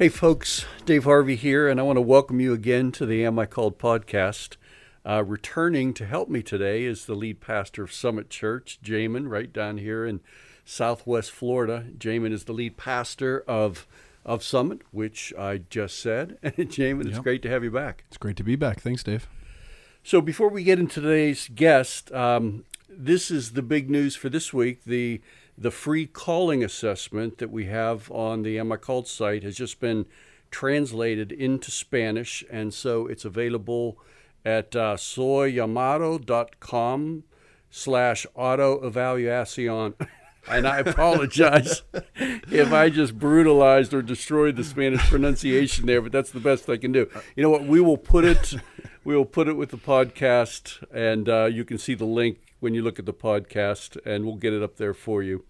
Hey, folks, Dave Harvey here, and I want to welcome you again to the Am I Called podcast. Uh, returning to help me today is the lead pastor of Summit Church, Jamin, right down here in Southwest Florida. Jamin is the lead pastor of of Summit, which I just said. And Jamin, it's Yep. great to have you back. It's great to be back. Thanks, Dave. So before we get into today's guest, um, this is the big news for this week. The the free calling assessment that we have on the Called site has just been translated into Spanish, and so it's available at uh, soyllamado.com slash auto evaluacion. And I apologize if I just brutalized or destroyed the Spanish pronunciation there, but that's the best I can do. You know what? We will put it, we will put it with the podcast, and uh, you can see the link when you look at the podcast, and we'll get it up there for you.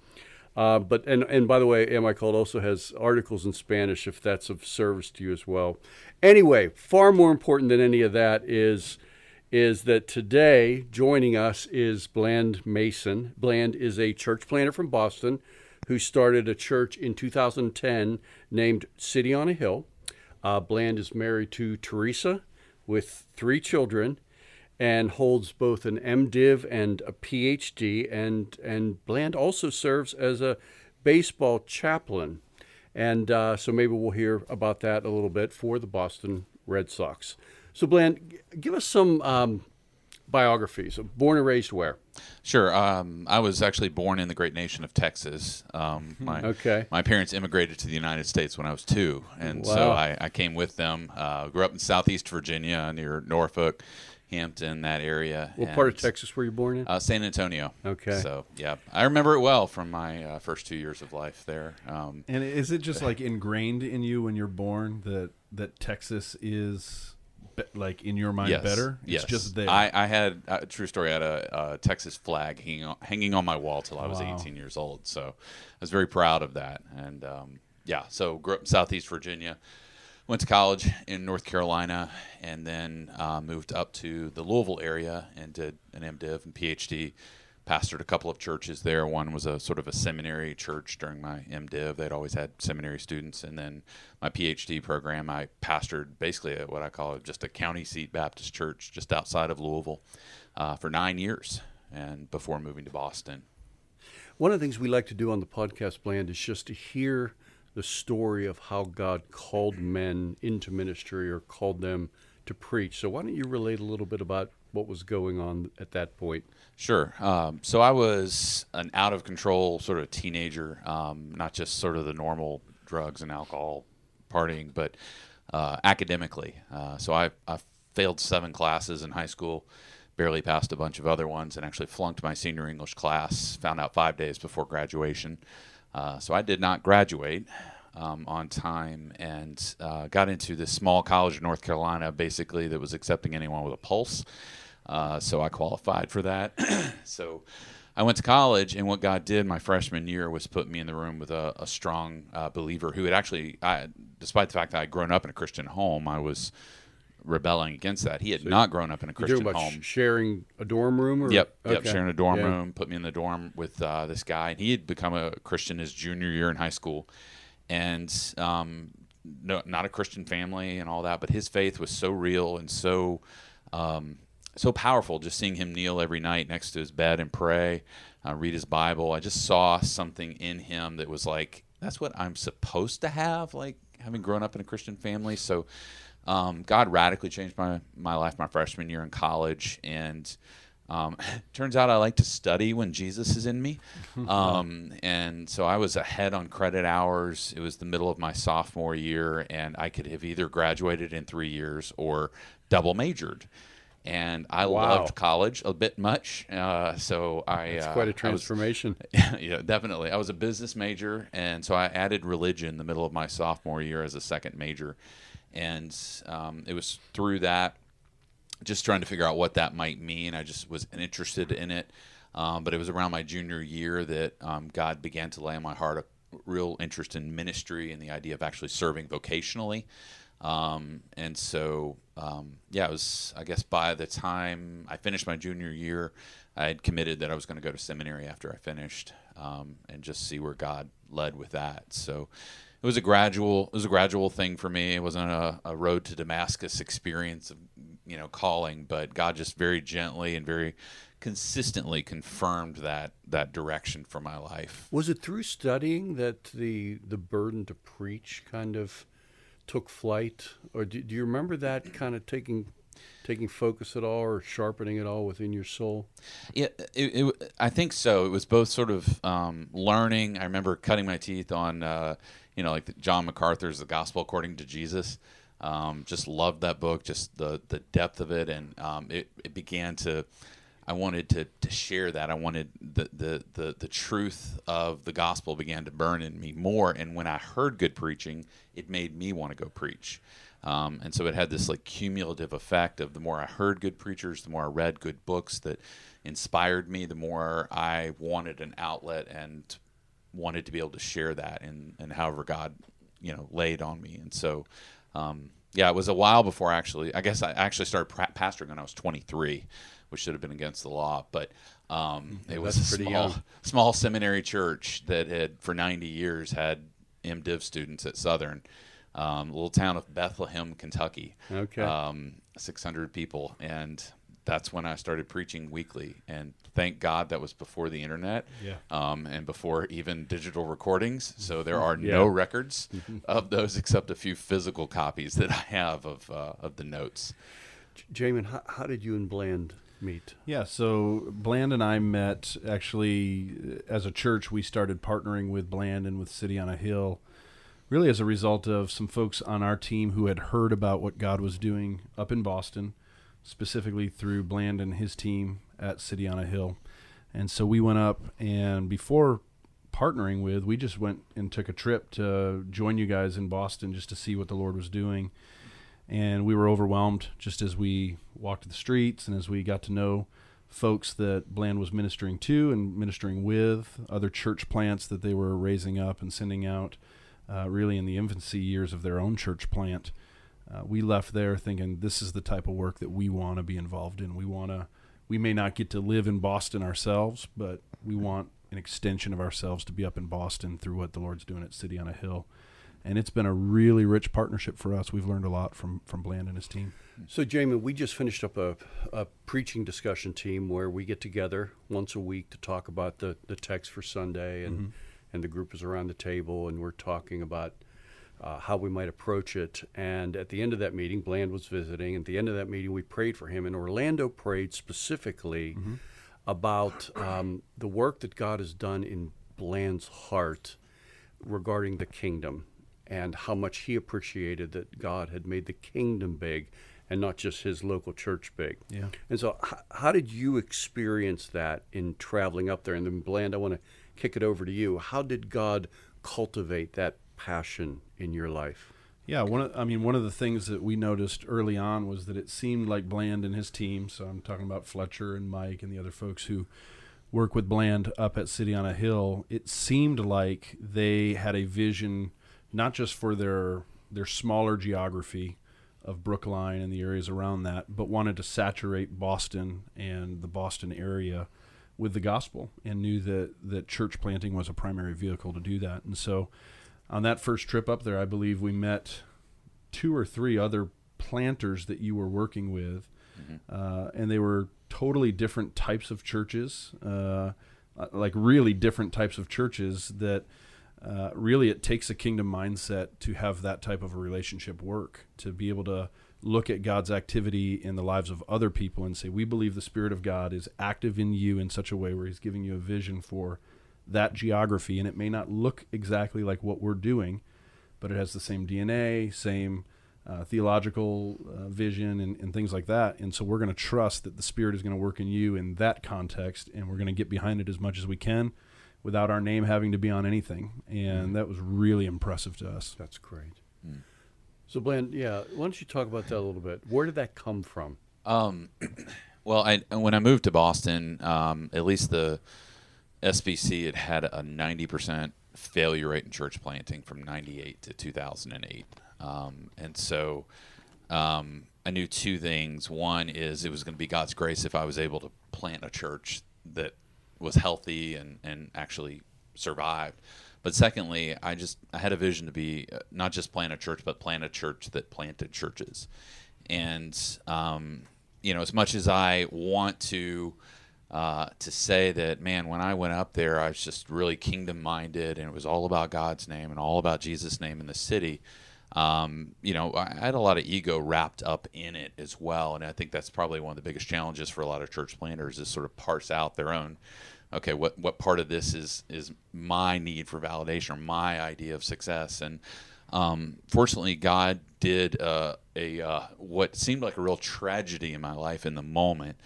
Uh, but and and by the way, Am I Called also has articles in Spanish if that's of service to you as well. Anyway, far more important than any of that is is that today joining us is Bland Mason. Bland is a church planter from Boston who started a church in 2010 named City on a Hill. Uh, Bland is married to Teresa with three children and holds both an MDiv and a PhD. And, and Bland also serves as a baseball chaplain. And uh, so maybe we'll hear about that a little bit for the Boston Red Sox. So, Bland, give us some um, biographies. Born and raised where? Sure. Um, I was actually born in the great nation of Texas. Um, my, Okay. My parents immigrated to the United States when I was two, and so I, I came with them. Uh, grew up in Southeast Virginia near Norfolk, Hampton, that area. What part of Texas were you born in? Uh, San Antonio. Okay. So yeah, I remember it well from my uh, first two years of life there. Um, And is it just like ingrained in you when you're born that that Texas is be, like in your mind yes. better? Yes. It's just there. I, I had a true story. I had a, a Texas flag hanging on, hanging on my wall till I was Wow. 18 years old. So I was very proud of that. And um, yeah, so grew up in Southeast Virginia. Went to college in North Carolina, and then uh, moved up to the Louisville area and did an MDiv and PhD. Pastored a couple of churches there. One was a sort of a seminary church during my MDiv. They'd always had seminary students, and then my PhD program, I pastored basically at what I call just a county seat Baptist church just outside of Louisville uh, for nine years, and before moving to Boston. One of the things we like to do on the podcast, Bland, is just to hear the story of how God called men into ministry or called them to preach. So why don't you relate a little bit about what was going on at that point? Sure. Um, so I was an out of control sort of teenager, um, not just sort of the normal drugs and alcohol partying, but uh, academically. Uh, so I, I failed seven classes in high school, barely passed a bunch of other ones, and actually flunked my senior English class. Found out five days before graduation. Uh, so I did not graduate um, on time and uh, got into this small college in North Carolina, basically that was accepting anyone with a pulse. Uh, so I qualified for that. so I went to college, and what God did my freshman year was put me in the room with a, a strong uh, believer who had actually, I, despite the fact that I'd grown up in a Christian home, I was rebelling against that. He had not grown up in a Christian home. sharing a dorm room? Or? Yep, yep. Sharing a dorm Yeah. room, put me in the dorm with uh, this guy, and he had become a Christian his junior year in high school, and um, no, not a Christian family and all that, but his faith was so real and so um, so powerful. Just seeing him kneel every night next to his bed and pray, uh, read his Bible, I just saw something in him that was like, that's what I'm supposed to have, like having grown up in a Christian family. So. Um, God radically changed my, my life my freshman year in college, and um, turns out I like to study when Jesus is in me. Um, and so I was ahead on credit hours. It was the middle of my sophomore year, and I could have either graduated in three years or double majored. And I Wow. loved college a bit much, uh, so I. It's uh, quite a I was- transformation. yeah, definitely. I was a business major, and so I added religion the middle of my sophomore year as a second major, and um, it was through that, just trying to figure out what that might mean. I just was interested in it, um, but it was around my junior year that um, God began to lay on my heart a real interest in ministry and the idea of actually serving vocationally. Um, and so, um, yeah, it was, I guess, by the time I finished my junior year, I had committed that I was going to go to seminary after I finished um, and just see where God led with that. So, it was a gradual it was a gradual thing for me. It wasn't a, a road to Damascus experience of you know calling, but God just very gently and very consistently confirmed that that direction for my life. Was it through studying that the the burden to preach kind of took flight, or do, do you remember that kind of taking taking focus at all, or sharpening it all within your soul? Yeah, it, it, I think so. It was both sort of um, learning. I remember cutting my teeth on, uh, you know, like John MacArthur's "The Gospel According to Jesus." Um, just loved that book, just the the depth of it, and um, it, it began to I wanted to, to share that. I wanted the, the, the, the truth of the gospel began to burn in me more. And when I heard good preaching, it made me want to go preach. Um, and so it had this like cumulative effect of the more I heard good preachers, the more I read good books that inspired me, the more I wanted an outlet and wanted to be able to share that and, and however God, you know, laid on me. And so, um, yeah, it was a while before actually, I guess I actually started pastoring when I was 23 which should have been against the law. But um, it was a small, young. small seminary church that had, for 90 years, had MDiv students at Southern. Um, little town of Bethlehem, Kentucky. Okay. Um, 600 people. And that's when I started preaching weekly. And thank God that was before the internet yeah. um, and before even digital recordings. So there are yeah. no records of those except a few physical copies that I have of, uh, of the notes. Jamin, how, how, did you and Bland meet? Yeah, so Bland and I met actually uh, as a church. We started partnering with Bland and with City on a Hill, really as a result of some folks on our team who had heard about what God was doing up in Boston, specifically through Bland and his team at City on a Hill. And so we went up, and before partnering with, we just went and took a trip to join you guys in Boston just to see what the Lord was doing and we were overwhelmed just as we walked the streets and as we got to know folks that Bland was ministering to and ministering with, other church plants that they were raising up and sending out, uh, really in the infancy years of their own church plant. Uh, we left there thinking this is the type of work that we want to be involved in. We want to. We may not get to live in Boston ourselves, but we want an extension of ourselves to be up in Boston through what the Lord's doing at City on a Hill and it's been a really rich partnership for us. We've learned a lot from from Bland and his team. So, Jamin, we just finished up a, a preaching discussion team where we get together once a week to talk about the, the text for Sunday, and mm-hmm. and the group is around the table, and we're talking about uh, how we might approach it. And at the end of that meeting, Bland was visiting. At the end of that meeting, we prayed for him, and Orlando prayed specifically mm-hmm. about um, the work that God has done in Bland's heart regarding the kingdom and how much he appreciated that God had made the kingdom big and not just his local church big. Yeah. And so, h- how did you experience that in traveling up there? And then, Bland, I want to kick it over to you. How did God cultivate that passion in your life? Yeah, one of, I mean, one of the things that we noticed early on was that it seemed like Bland and his team. So I'm talking about Fletcher and Mike and the other folks who work with Bland up at City on a Hill. It seemed like they had a vision not just for their their smaller geography of Brookline and the areas around that, but wanted to saturate Boston and the Boston area with the gospel and knew that that church planting was a primary vehicle to do that. And so on that first trip up there, I believe we met two or three other planters that you were working with, mm-hmm. uh, and they were totally different types of churches, uh, like really different types of churches that uh, really it takes a kingdom mindset to have that type of a relationship work to be able to look at God's activity in the lives of other people and say we believe the spirit of God is active in you in such a way where he's giving you a vision for that geography and it may not look exactly like what we're doing but it has the same DNA same uh, theological uh, vision and, and things like that and so we're going to trust that the spirit is going to work in you in that context and we're going to get behind it as much as we can without our name having to be on anything, and mm. that was really impressive to us. That's great. Mm. So, Bland, yeah, why don't you talk about that a little bit? Where did that come from? Um, well, I, when I moved to Boston, um, at least the SBC had had a ninety percent failure rate in church planting from '98 to 2008, um, and so um, I knew two things. One is it was going to be God's grace if I was able to plant a church that was healthy and, and actually survived. But secondly, I just I had a vision to be uh, not just plant a church, but plant a church that planted churches. And um, you know, as much as I want to uh, to say that, man, when I went up there, I was just really kingdom minded, and it was all about God's name and all about Jesus' name in the city. Um, you know, I had a lot of ego wrapped up in it as well, and I think that's probably one of the biggest challenges for a lot of church planters is sort of parse out their own. Okay, what what part of this is is my need for validation or my idea of success? And um, fortunately, God did uh, a uh, what seemed like a real tragedy in my life in the moment,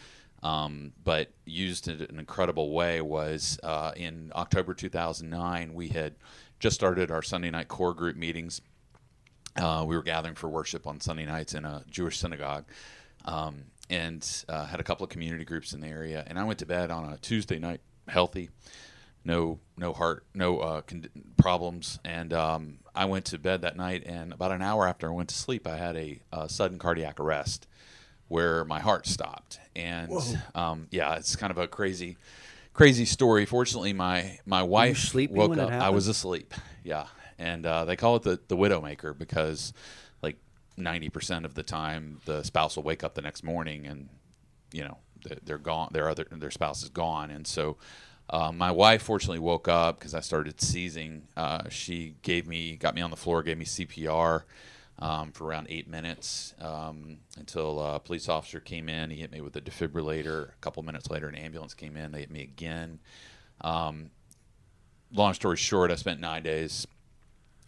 um, but used in an incredible way. Was uh, in October 2009, we had just started our Sunday night core group meetings. Uh, we were gathering for worship on Sunday nights in a Jewish synagogue. Um, and uh, had a couple of community groups in the area. And I went to bed on a Tuesday night, healthy, no no heart, no uh, con- problems. And um, I went to bed that night, and about an hour after I went to sleep, I had a, a sudden cardiac arrest where my heart stopped. And um, yeah, it's kind of a crazy, crazy story. Fortunately, my my wife woke up. I was asleep. Yeah, and uh, they call it the the widowmaker because like ninety percent of the time the spouse will wake up the next morning and you know they're, they're gone. Their other their spouse is gone, and so. Uh, my wife fortunately woke up because I started seizing. Uh, she gave me, got me on the floor, gave me CPR um, for around eight minutes um, until a police officer came in. He hit me with a defibrillator. A couple minutes later, an ambulance came in. They hit me again. Um, long story short, I spent nine days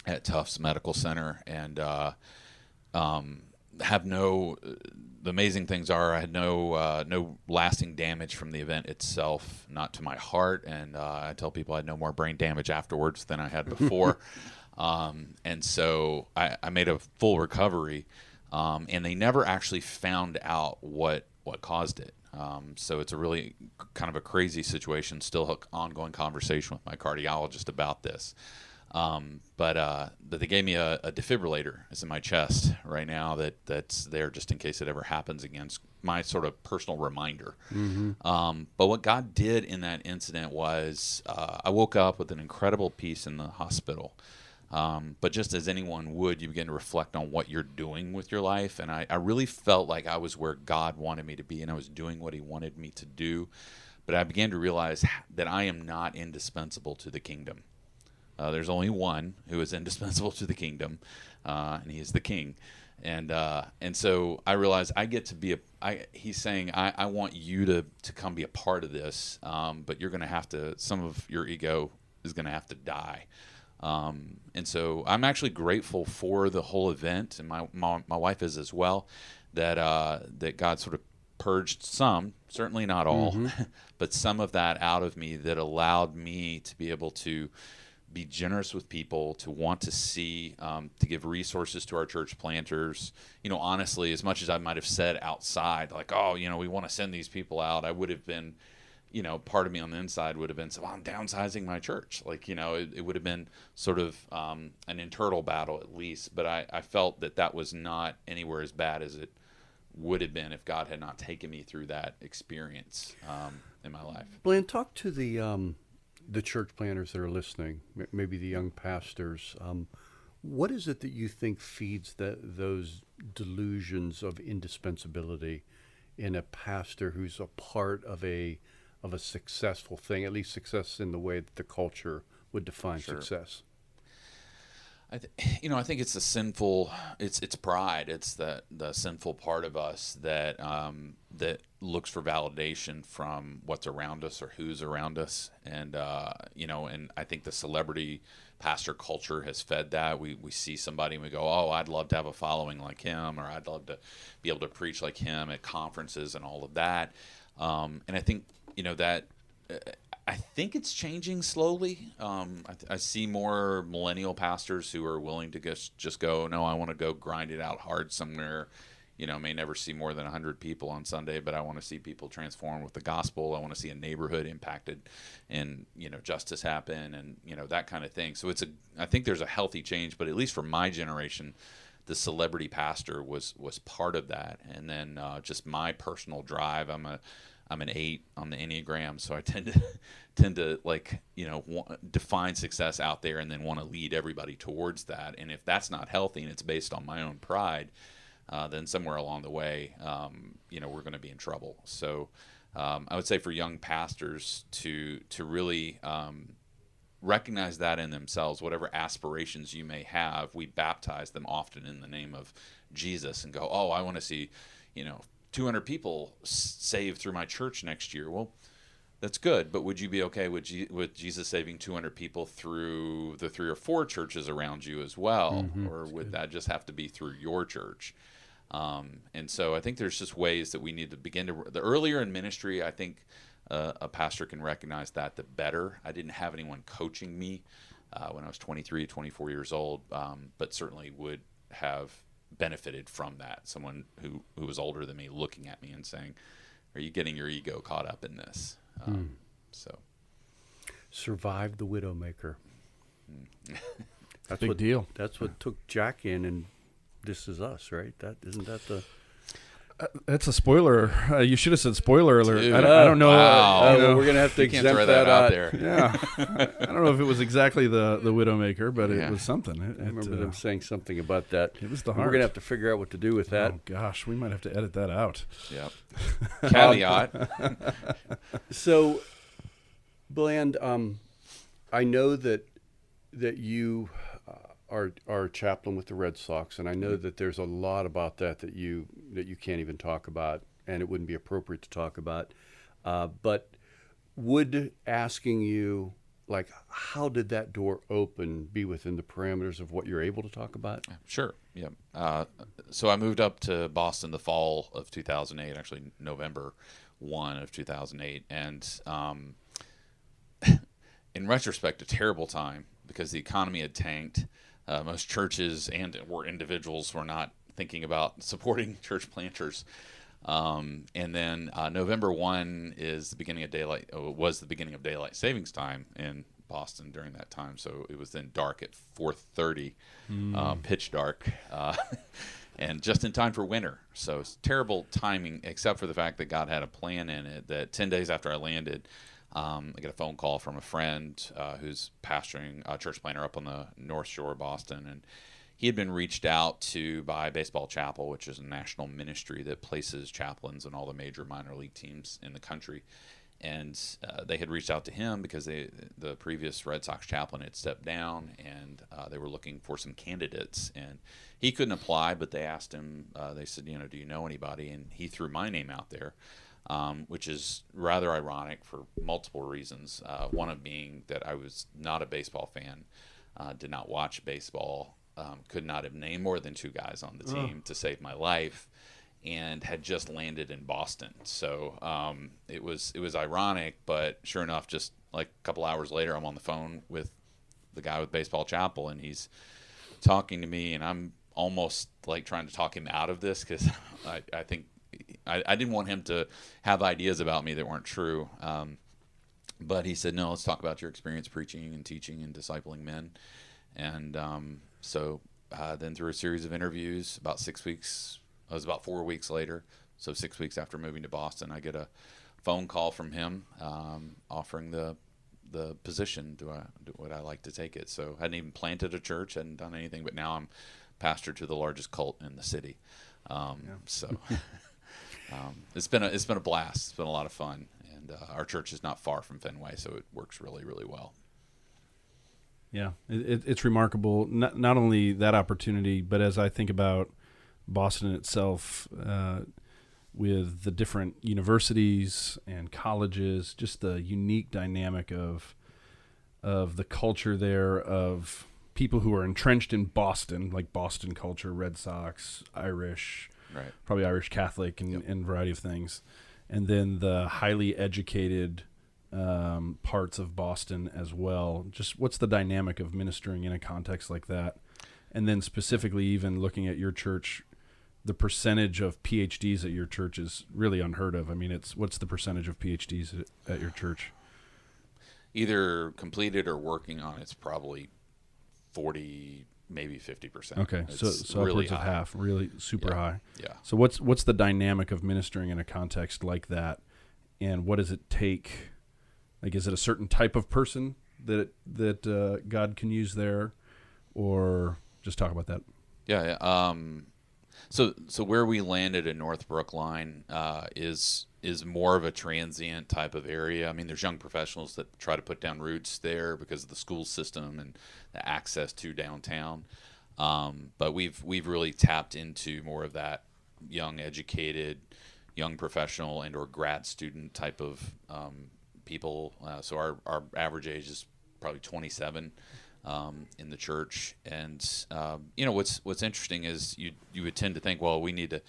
at Tufts Medical Center and uh, um, have no. The amazing things are I had no uh, no lasting damage from the event itself, not to my heart, and uh, I tell people I had no more brain damage afterwards than I had before, um, and so I, I made a full recovery, um, and they never actually found out what what caused it. Um, so it's a really kind of a crazy situation. Still an ongoing conversation with my cardiologist about this. Um, but uh, they gave me a, a defibrillator. It's in my chest right now. That that's there just in case it ever happens again. It's my sort of personal reminder. Um, but what God did in that incident was uh, I woke up with an incredible peace in the hospital. Um, but just as anyone would, you begin to reflect on what you're doing with your life. And I, I really felt like I was where God wanted me to be and I was doing what He wanted me to do. But I began to realize that I am not indispensable to the kingdom. Uh, there's only one who is indispensable to the kingdom, uh, and he is the king. And uh, and so I realized I get to be a. I, he's saying I, I want you to to come be a part of this, um, but you're going to have to. Some of your ego is going to have to die. Um, and so I'm actually grateful for the whole event, and my my, my wife is as well. That uh, that God sort of purged some, certainly not all, but some of that out of me that allowed me to be able to be generous with people, to want to see, um, to give resources to our church planters. You know, honestly, as much as I might have said outside, like, oh, you know, we want to send these people out, I would have been, you know, part of me on the inside would have been, so well, I'm downsizing my church. Like, you know, it, it would have been sort of um, an internal battle at least. But I, I felt that that was not anywhere as bad as it would have been if God had not taken me through that experience um, in my life. Bland, talk to the um, the church planters that are listening, maybe the young pastors. Um, what is it that you think feeds the, those delusions of indispensability in a pastor who's a part of a of a successful thing, at least success in the way that the culture would define Sure. success? I th- you know, I think it's the sinful. It's it's pride. It's the the sinful part of us that um, that looks for validation from what's around us or who's around us, and uh, you know, and I think the celebrity pastor culture has fed that. We we see somebody and we go, oh, I'd love to have a following like him, or I'd love to be able to preach like him at conferences and all of that. Um, and I think you know that I think it's changing slowly. Um, I, I see more millennial pastors who are willing to just just go, no, I want to go grind it out hard somewhere. You know, may never see more than 100 people on Sunday, but I want to see people transform with the gospel. I want to see a neighborhood impacted and, you know, justice happen and, you know, that kind of thing. So it's a, I think there's a healthy change, but at least for my generation, the celebrity pastor was was part of that and then uh, just my personal drive i'm a I'm an eight on the Enneagram, so I tend to tend to like you know wa- define success out there and then want to lead everybody towards that. And if that's not healthy and it's based on my own pride, uh, then somewhere along the way, um, you know, we're going to be in trouble. So um, I would say for young pastors to to really um, recognize that in themselves, whatever aspirations you may have, we baptize them often in the name of Jesus and go, oh, I want to see, you know, 200 people saved through my church next year. Well, that's good, but would you be okay with, G- with Jesus saving 200 people through the three or four churches around you as well? Mm-hmm. Or would that just have to be through your church? Um, and so I think there's just ways that we need to begin to. The earlier in ministry, I think uh, a pastor can recognize that, the better. I didn't have anyone coaching me uh, when I was 23, 24 years old, um, but certainly would have benefited from that. Someone who, who was older than me looking at me and saying, Are you getting your ego caught up in this? Um, So, Survive the Widowmaker. That's Big what deal. That's what took Jack in, and this is us, right? That isn't that the. That's a spoiler. Uh, you should have said spoiler alert. Dude. I, don't, I don't know. Wow. uh, Uh, you know, well, we're gonna have to you exempt throw that, out out. there. yeah, I don't know if it was exactly the the Widowmaker, but Yeah. it was something. It, I remember uh, them saying something about that. It was the heart. We're gonna have to figure out what to do with that. Oh gosh, we might have to edit that out. yeah. Caveat. So, Bland, um, I know that that you uh, are are a chaplain with the Red Sox, and I know that there's a lot about that that you that you can't even talk about, and it wouldn't be appropriate to talk about. Uh, but would asking you like how did that door open be within the parameters of what you're able to talk about? Sure. Yeah. Uh, so I moved up to Boston the fall of 2008, actually November 1 of 2008. And um, in retrospect, a terrible time because the economy had tanked. Uh, most churches and or individuals were not thinking about supporting church planters. Um, and then uh, November one is the beginning of daylight. Oh, was the beginning of daylight savings time in Boston during that time. So it was then dark at 4:30, uh, pitch dark, uh, and just in time for winter. So it's terrible timing, except for the fact that God had a plan in it. That 10 days after I landed, um, I get a phone call from a friend uh, who's pastoring a church planter up on the North Shore of Boston, and he had been reached out to by Baseball Chapel, which is a national ministry that places chaplains in all the major minor league teams in the country. And uh, they had reached out to him because they, the previous Red Sox chaplain had stepped down, and uh, they were looking for some candidates. And he couldn't apply, but they asked him. Uh, they said, you know, do you know anybody? And he threw my name out there um, which is rather ironic for multiple reasons. Uh, one of being that I was not a baseball fan, uh, did not watch baseball, um, could not have named more than two guys on the team to save my life, and had just landed in Boston. So um, it was it was ironic, but sure enough, just like a couple hours later, I'm on the phone with the guy with Baseball Chapel, and he's talking to me, and I'm almost like trying to talk him out of this because I, I think I, I didn't want him to have ideas about me that weren't true. Um, but he said, no, let's talk about your experience preaching and teaching and discipling men. And um, so uh, then through a series of interviews, about six weeks, it was about four weeks later, so six weeks after moving to Boston, I get a phone call from him um, offering the the position. Do I do, would I like to take it? So I hadn't even planted a church, hadn't done anything, but now I'm pastor to the largest cult in the city. Um, So um, it's been a it's been a blast. It's been a lot of fun, and uh, our church is not far from Fenway, so it works really really well. Yeah, it, it, it's remarkable. Not, not only that opportunity, but as I think about Boston itself, uh, with the different universities and colleges, just the unique dynamic of of the culture there of people who are entrenched in Boston, like Boston culture, Red Sox, Irish, Right. probably Irish Catholic, and, and a variety of things, and then the highly educated um, parts of Boston as well. Just what's the dynamic of ministering in a context like that, and then specifically even looking at your church, the percentage of PhDs at your church is really unheard of. I mean, it's what's the percentage of PhDs at, at your church? Either completed or working on it's probably forty, maybe fifty percent. Okay, so so really upwards of half, really super Yeah. high. Yeah. So what's what's the dynamic of ministering in a context like that, and what does it take? Like, is it a certain type of person that that uh, God can use there, or just talk about that? Yeah. Um, so so where we landed in North Brookline uh, is is more of a transient type of area. I mean, there's young professionals that try to put down roots there because of the school system and the access to downtown. Um, but we've we've really tapped into more of that young, educated, young professional and or grad student type of um, people. Uh, so our our average age is probably 27 um, in the church. And um, you know what's what's interesting is you you would tend to think, well, we need to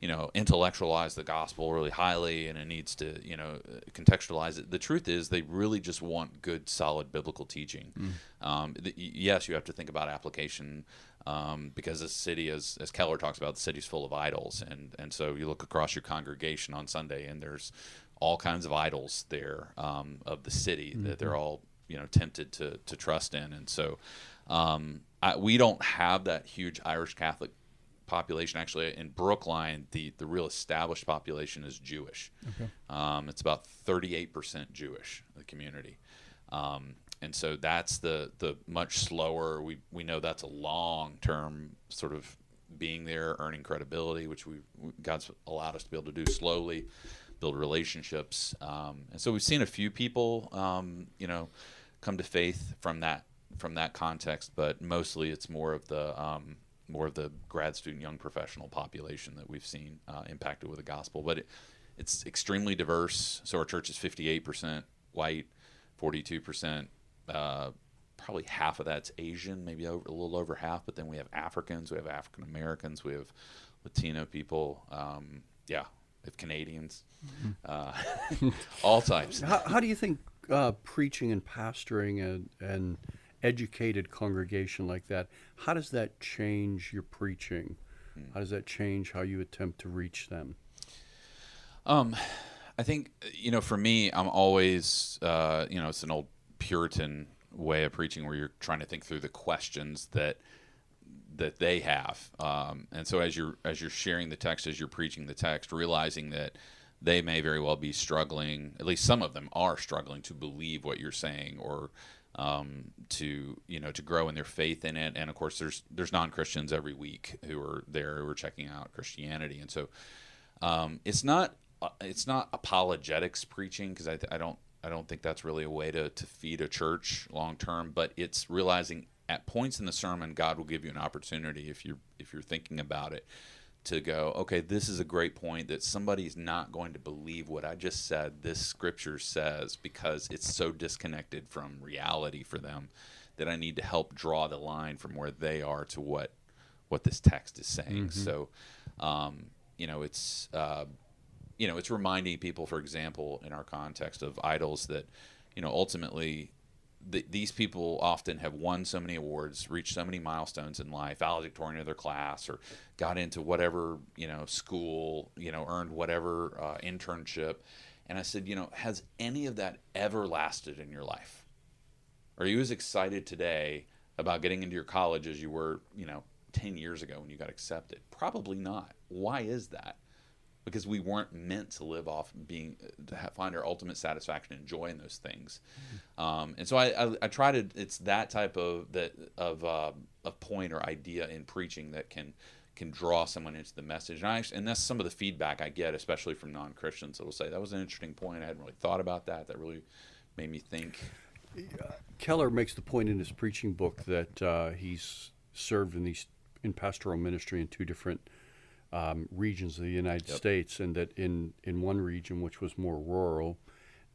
you know intellectualize the gospel really highly, and it needs to you know contextualize it. The truth is, they really just want good, solid biblical teaching. Mm. Um, the, yes, you have to think about application. Um, because the city, as, as Keller talks about, the city's full of idols, and and so you look across your congregation on Sunday, and there's all kinds of idols there um, of the city mm-hmm. that they're all you know tempted to to trust in, and so um, I, we don't have that huge Irish Catholic population. Actually, in Brookline, the the real established population is Jewish. Okay. Um, it's about thirty eight percent Jewish the community. Um, and so that's the the much slower. We we know that's a long term sort of being there, earning credibility, which we God's allowed us to be able to do slowly, build relationships. Um, and so we've seen a few people, um, you know, come to faith from that from that context, but mostly it's more of the um, more of the grad student, young professional population that we've seen uh, impacted with the gospel. But it, it's extremely diverse. So our church is 58% white, 42%. Uh, probably half of that's Asian, maybe over, a little over half. But then we have Africans, we have African Americans, we have Latino people. Um, yeah, Canadians, mm-hmm. uh, all types. How, how do you think uh, preaching and pastoring and, and educated congregation like that, how does that change your preaching? Hmm. How does that change how you attempt to reach them? Um, I think you know, for me, I'm always uh, you know, it's an old Puritan way of preaching where you're trying to think through the questions that that they have, um, and so as you're as you're sharing the text, as you're preaching the text, realizing that they may very well be struggling. At least some of them are struggling to believe what you're saying, or um, to you know to grow in their faith in it. And of course, there's there's non Christians every week who are there who are checking out Christianity, and so um, it's not uh, it's not apologetics preaching because I, I don't I don't think that's really a way to to feed a church long term. But it's realizing at points in the sermon, God will give you an opportunity if you're if you're thinking about it to go, okay, this is a great point that somebody's not going to believe what I just said, this scripture says, because it's so disconnected from reality for them that I need to help draw the line from where they are to what what this text is saying. Mm-hmm. So, um, you know, it's uh, you know, it's reminding people, for example, in our context of idols, that you know, ultimately these people often have won so many awards, reached so many milestones in life, valedictorian of their class, or got into whatever you know school, you know, earned whatever uh, internship. And I said, you know, has any of that ever lasted in your life? Are you as excited today about getting into your college as you were, you know, 10 years ago when you got accepted? Probably not. Why is that? Because we weren't meant to live off being to have, find our ultimate satisfaction and joy in those things. Mm-hmm. Um, and so I, I, I, try to it's that type of that of uh, of point or idea in preaching that can can draw someone into the message. And, I, and that's some of the feedback I get, especially from non Christians that will say that was an interesting point. I hadn't really thought about that. That really made me think. Keller makes the point in his preaching book that uh, he's served in these in pastoral ministry in two different um, regions of the United yep. States, and that in, in one region, which was more rural,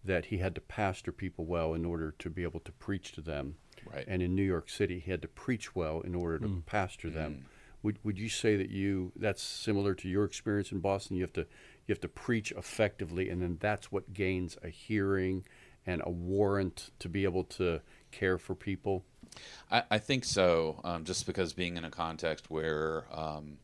that he had to pastor people well in order to be able to preach to them. Right. And in New York City, he had to preach well in order to mm. pastor them. Mm. Would, would you say that you that's similar to your experience in Boston? You have to you have to preach effectively, and then that's what gains a hearing and a warrant to be able to care for people. I, I think so. Um, just because being in a context where um,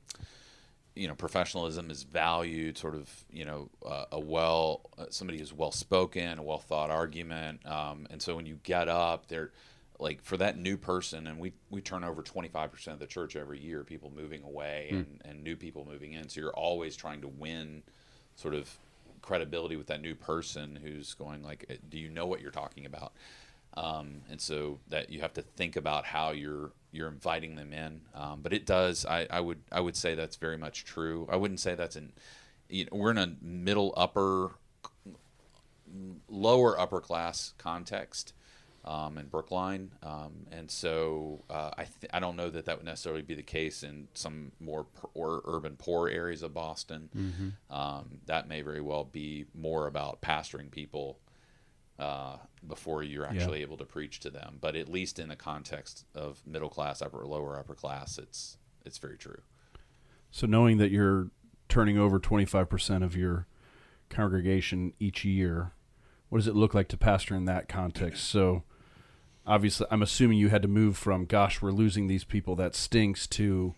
you know professionalism is valued sort of you know uh, a well uh, somebody who's well spoken a well thought argument um, and so when you get up there like for that new person and we we turn over 25% of the church every year people moving away mm. and, and new people moving in so you're always trying to win sort of credibility with that new person who's going like, "Uh, do you know what you're talking about? Um, and so that you have to think about how you're you're inviting them in. Um, but it does. I, I would I would say that's very much true. I wouldn't say that's in. You know, we're in a middle upper, lower upper class context um, in Brookline, um, and so uh, I th- I don't know that that would necessarily be the case in some more p- or urban poor areas of Boston. Um, that may very well be more about pastoring people uh, before you're actually able to preach to them. But at least in the context of middle class, upper, lower upper class, it's it's very true. So knowing that you're turning over 25% of your congregation each year, what does it look like to pastor in that context? So obviously I'm assuming you had to move from gosh, we're losing these people that stinks to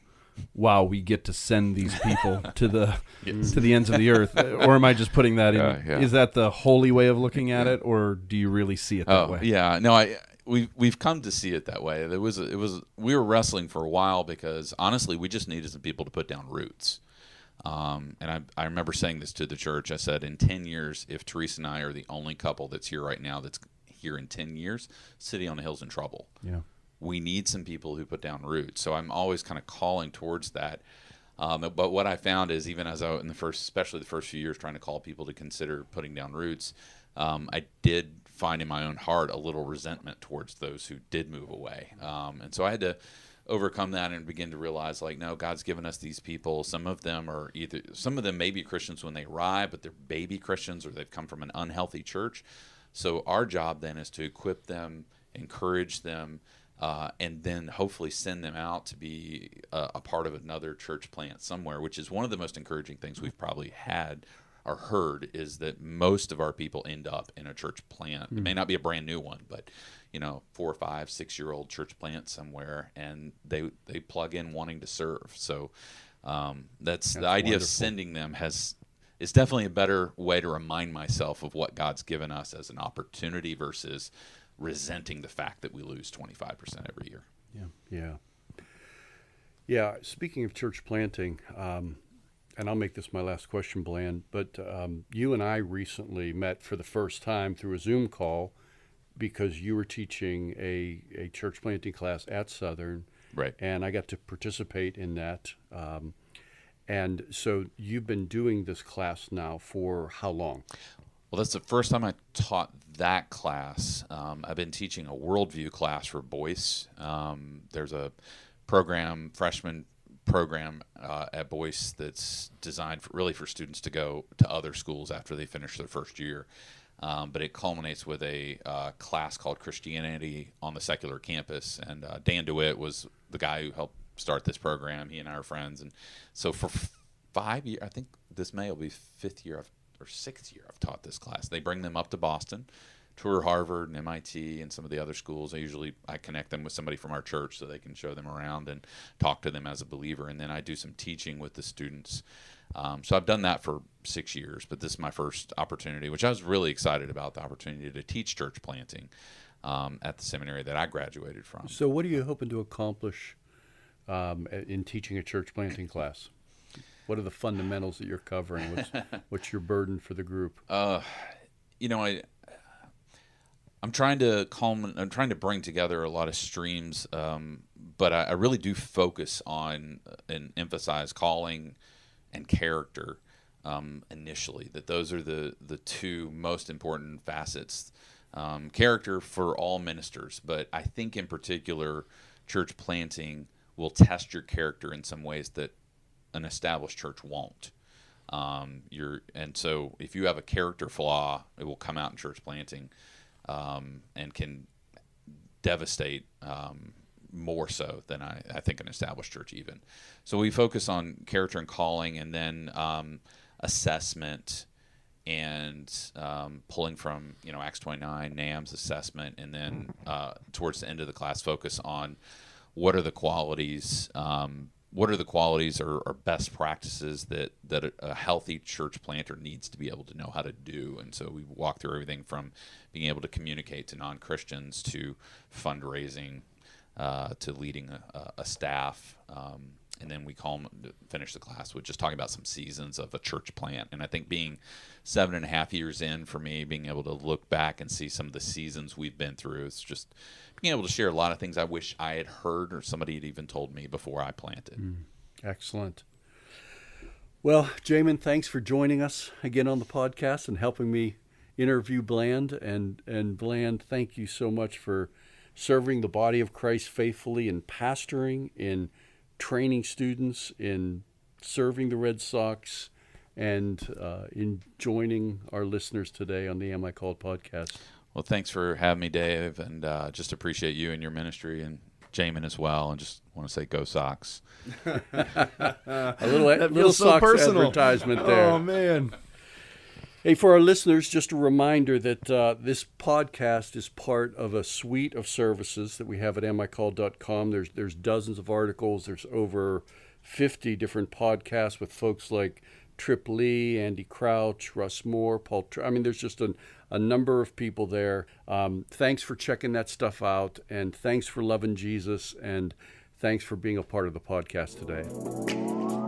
wow, we get to send these people to the Yes. to the ends of the earth. Or am I just putting that in? Yeah, yeah. Is that the holy way of looking at it or do you really see it that Oh way? yeah, no, I we've we've come to see it that way. There was it was we were wrestling for a while because honestly, we just needed some people to put down roots. Um, and I, I remember saying this to the church. I said, in 10 years, if Teresa and I are the only couple that's here right now that's here in 10 years, City on the Hill's in trouble. Yeah. We need some people who put down roots. So I'm always kind of calling towards that. Um, but what I found is even as I in the first, especially the first few years, trying to call people to consider putting down roots, um, I did find in my own heart a little resentment towards those who did move away. Um, and so I had to overcome that and begin to realize like no god's given us these people some of them are either some of them may be christians when they arrive but they're baby christians or they've come from an unhealthy church so our job then is to equip them encourage them uh, and then hopefully send them out to be a, a part of another church plant somewhere, which is one of the most encouraging things we've probably had or heard is that most of our people end up in a church plant. It may not be a brand new one, but you know, four or five, six year old church plant somewhere, and they they plug in wanting to serve. So um, that's, the That's idea of sending them has is definitely a better way to remind myself of what God's given us as an opportunity versus resenting the fact that we lose 25% every year. Yeah. Yeah. Yeah. Speaking of church planting, um, and I'll make this my last question, Bland, but um, you and I recently met for the first time through a Zoom call because you were teaching a, a church planting class at Southern, Right. and I got to participate in that. Um, and so you've been doing this class now for how long? Well, that's the first time I taught that class. Um, I've been teaching a worldview class for Boyce. Um, there's a program, freshman program uh, at Boyce that's designed for, really for students to go to other schools after they finish their first year. Um, but it culminates with a uh, class called Christianity on the secular campus. And uh, Dan DeWitt was the guy who helped start this program. He and I are friends. And so for f- five years, I think this May will be fifth year I've, or sixth year I've taught this class. They bring them up to Boston, tour Harvard and MIT and some of the other schools. I usually I connect them with somebody from our church so they can show them around and talk to them as a believer. And then I do some teaching with the students. Um, so I've done that for six years, but this is my first opportunity, which I was really excited about the opportunity to teach church planting um, at the seminary that I graduated from. So, what are you hoping to accomplish um, in teaching a church planting class? What are the fundamentals that you're covering? What's, what's your burden for the group? Uh, you know, I I'm trying to calm. I'm trying to bring together a lot of streams, um, but I, I really do focus on and emphasize calling and character um, initially. That those are the the two most important facets. Um, character for all ministers, but I think in particular, church planting will test your character in some ways that an established church won't. Um, you're and so if you have a character flaw, it will come out in church planting, um, and can devastate um, more so than I, I think an established church even. So we focus on character and calling, and then um, assessment and um, pulling from you know Acts 29, NAMB's assessment, and then uh, towards the end of the class, focus on what are the qualities, um, what are the qualities or, or best practices that that a, healthy church planter needs to be able to know how to do. And so we walk through everything from being able to communicate to non Christians to fundraising uh, to leading a, a- staff. Um, and then we call them to finish the class with just talking about some seasons of a church plant. And I think being seven and a half years in for me, being able to look back and see some of the seasons we've been through, it's just being able to share a lot of things I wish I had heard or somebody had even told me before I planted. Mm, excellent. Well, Jamin, thanks for joining us again on the podcast and helping me interview Bland. And and Bland, thank you so much for serving the body of Christ faithfully in pastoring, in training students, in serving the Red Sox, and uh, in joining our listeners today on the Am I Called podcast. Well, thanks for having me, Dave, and uh, just appreciate you and your ministry and Jamin as well, and just want to say go Sox. a little, little so Sox personal. advertisement there. Oh man. Hey, for our listeners, just a reminder that uh, this podcast is part of a suite of services that we have at amicalled.com. There's there's dozens of articles. There's over 50 different podcasts with folks like Trip Lee, Andy Crouch, Russ Moore, Paul. Tr- I mean, there's just a, a number of people there. Um, thanks for checking that stuff out, and thanks for loving Jesus, and thanks for being a part of the podcast today.